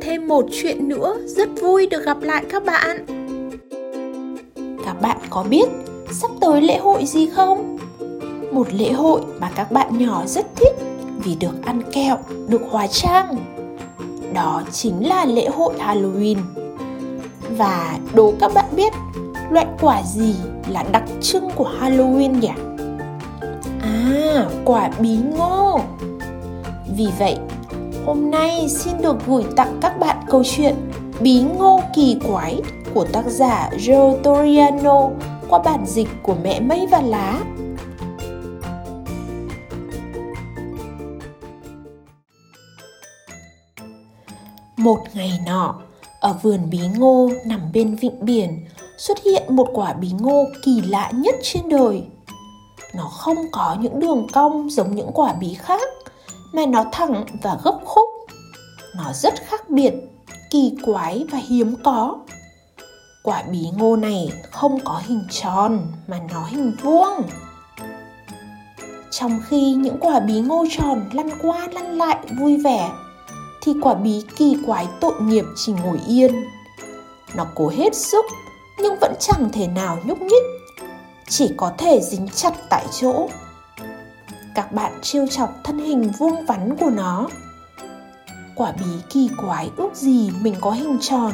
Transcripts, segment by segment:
thêm một chuyện nữa. Rất vui được gặp lại các bạn. Các bạn có biết sắp tới lễ hội gì không? Một lễ hội mà các bạn nhỏ rất thích vì được ăn kẹo, được hóa trang. Đó chính là lễ hội halloween. Và đố các bạn biết, loại quả gì là đặc trưng của halloween nhỉ? À quả bí ngô. Vì vậy hôm nay xin được gửi tặng các bạn câu chuyện Bí ngô kỳ quái của tác giả Joe Toriano qua bản dịch của mẹ mây và lá. Một ngày nọ, ở vườn bí ngô nằm bên vịnh biển xuất hiện một quả bí ngô kỳ lạ nhất trên đời. Nó không có những đường cong giống những quả bí khác, mà nó thẳng và gấp khúc. Nó rất khác biệt, kỳ quái và hiếm có. Quả bí ngô này không có hình tròn mà nó hình vuông. Trong khi những quả bí ngô tròn lăn qua lăn lại vui vẻ, thì quả bí kỳ quái tội nghiệp chỉ ngồi yên. Nó cố hết sức nhưng vẫn chẳng thể nào nhúc nhích, chỉ có thể dính chặt tại chỗ các bạn trêu chọc thân hình vuông vắn của nó. Quả bí kỳ quái ước gì mình có hình tròn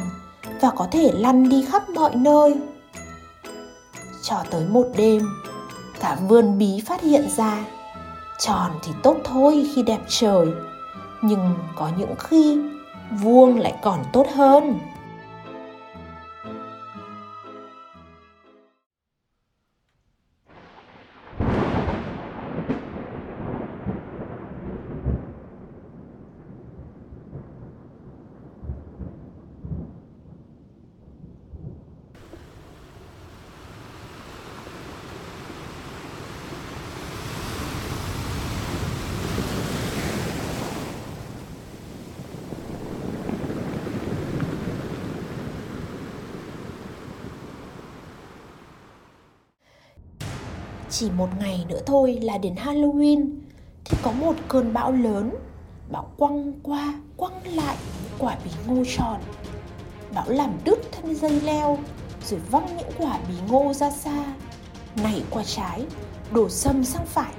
và có thể lăn đi khắp mọi nơi. Cho tới một đêm, cả vườn bí phát hiện ra tròn thì tốt thôi khi đẹp trời, nhưng có những khi vuông lại còn tốt hơn. Chỉ một ngày nữa thôi là đến Halloween. Thì có một cơn bão lớn, Bão quăng qua, quăng lại quả bí ngô tròn. Bão làm đứt thân dây leo, Rồi văng những quả bí ngô ra xa. Nảy qua trái, Đổ sâm sang phải.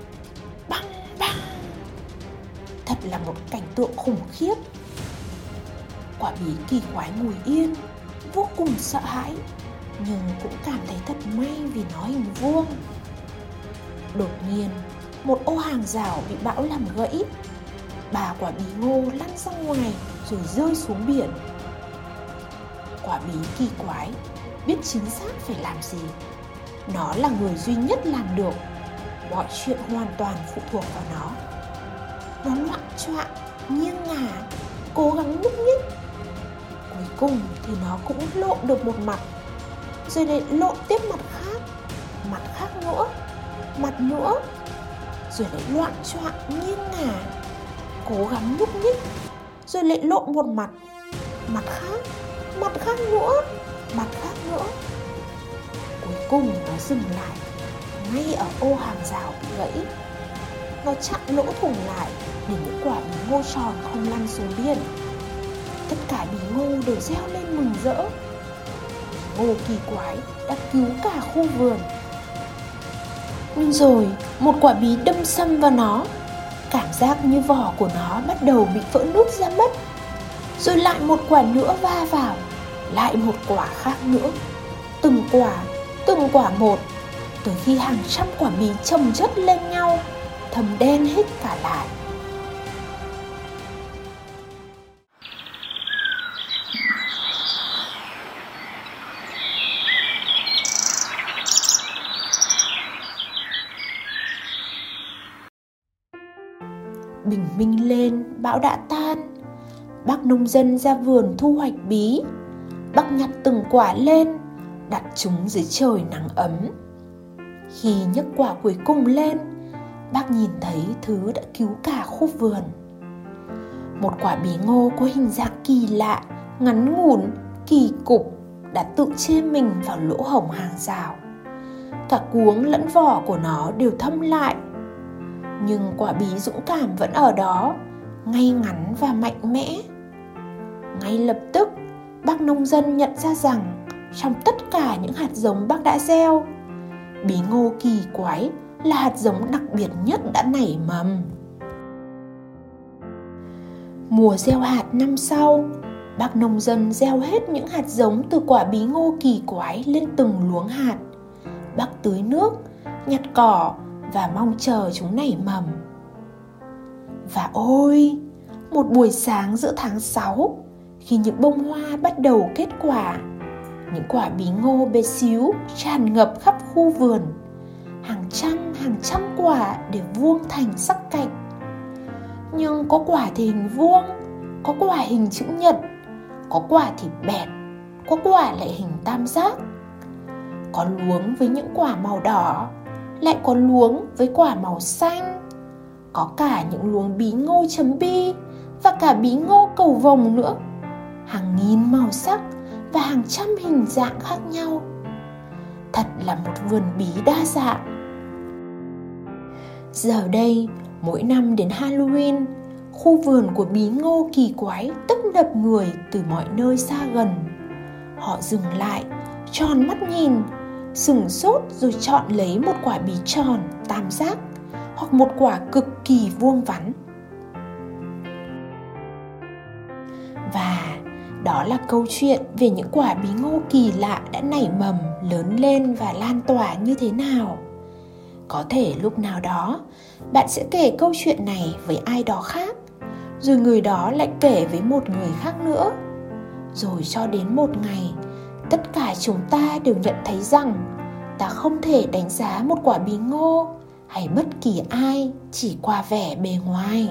Băng băng. Thật là một cảnh tượng khủng khiếp. Quả bí kỳ quái ngồi yên, Vô cùng sợ hãi, Nhưng cũng cảm thấy thật may vì nó hình vuông. Đột nhiên, một ô hàng rào bị bão làm gãy. Bà quả bí ngô lăn ra ngoài rồi rơi xuống biển. Quả bí kỳ quái, biết chính xác phải làm gì. Nó là người duy nhất làm được. Mọi chuyện hoàn toàn phụ thuộc vào nó. Nó loạn choạng, nghiêng ngả, cố gắng nhúc nhích. Cuối cùng thì nó cũng lộn được một mặt, rồi lại lộn tiếp mặt khác, mặt khác nữa mặt nữa. Rồi lại loạn choạng nghiêng ngả, cố gắng nhúc nhích, rồi lại lộn một mặt mặt khác mặt khác nữa, mặt khác nữa. Cuối cùng nó dừng lại, ngay ở ô hàng rào bị gãy, nó chặn lỗ thủng lại để những quả bí ngô tròn không lăn xuống biển. Tất cả bí ngô đều reo lên mừng rỡ. Ngô kỳ quái đã cứu cả khu vườn rồi một quả bí đâm xâm vào nó. Cảm giác như vỏ của nó bắt đầu bị vỡ nút ra mất. Rồi lại một quả nữa va vào Lại một quả khác nữa. Từng quả, từng quả một Tới khi hàng trăm quả bí chồng chất lên nhau Thầm đen hết cả lại. Bình minh lên, bão đã tan. Bác nông dân ra vườn thu hoạch bí. Bác nhặt từng quả lên, đặt chúng dưới trời nắng ấm. Khi nhấc quả cuối cùng lên, bác nhìn thấy thứ đã cứu cả khu vườn. Một quả bí ngô có hình dạng kỳ lạ, ngắn ngủn, kỳ cục, đã tự chê mình vào lỗ hổng hàng rào. Cả cuống lẫn vỏ của nó đều thâm lại nhưng quả bí dũng cảm vẫn ở đó, ngay ngắn và mạnh mẽ. Ngay lập tức, bác nông dân nhận ra rằng trong tất cả những hạt giống bác đã gieo, bí ngô kỳ quái là hạt giống đặc biệt nhất đã nảy mầm. Mùa gieo hạt năm sau, bác nông dân gieo hết những hạt giống từ quả bí ngô kỳ quái lên từng luống hạt. Bác tưới nước, nhặt cỏ và mong chờ chúng nảy mầm. Và ôi, một buổi sáng giữa tháng 6 khi những bông hoa bắt đầu kết quả, những quả bí ngô bé xíu tràn ngập khắp khu vườn, hàng trăm hàng trăm quả để vuông thành sắc cạnh. Nhưng có quả thì hình vuông, có quả hình chữ nhật, có quả thì bẹt, có quả lại hình tam giác. Có luống với những quả màu đỏ lại có luống với quả màu xanh. Có cả những luống bí ngô chấm bi và cả bí ngô cầu vồng nữa. Hàng nghìn màu sắc và hàng trăm hình dạng khác nhau. Thật là một vườn bí đa dạng. Giờ đây, mỗi năm đến halloween, khu vườn của bí ngô kỳ quái tấp nập người từ mọi nơi xa gần. Họ dừng lại, tròn mắt nhìn sừng sốt rồi chọn lấy một quả bí tròn tam giác hoặc một quả cực kỳ vuông vắn. Và đó là câu chuyện về những quả bí ngô kỳ lạ đã nảy mầm, lớn lên và lan tỏa như thế nào. Có thể lúc nào đó, bạn sẽ kể câu chuyện này với ai đó khác, rồi người đó lại kể với một người khác nữa. Rồi cho đến một ngày tất cả chúng ta đều nhận thấy rằng ta không thể đánh giá một quả bí ngô hay bất kỳ ai chỉ qua vẻ bề ngoài.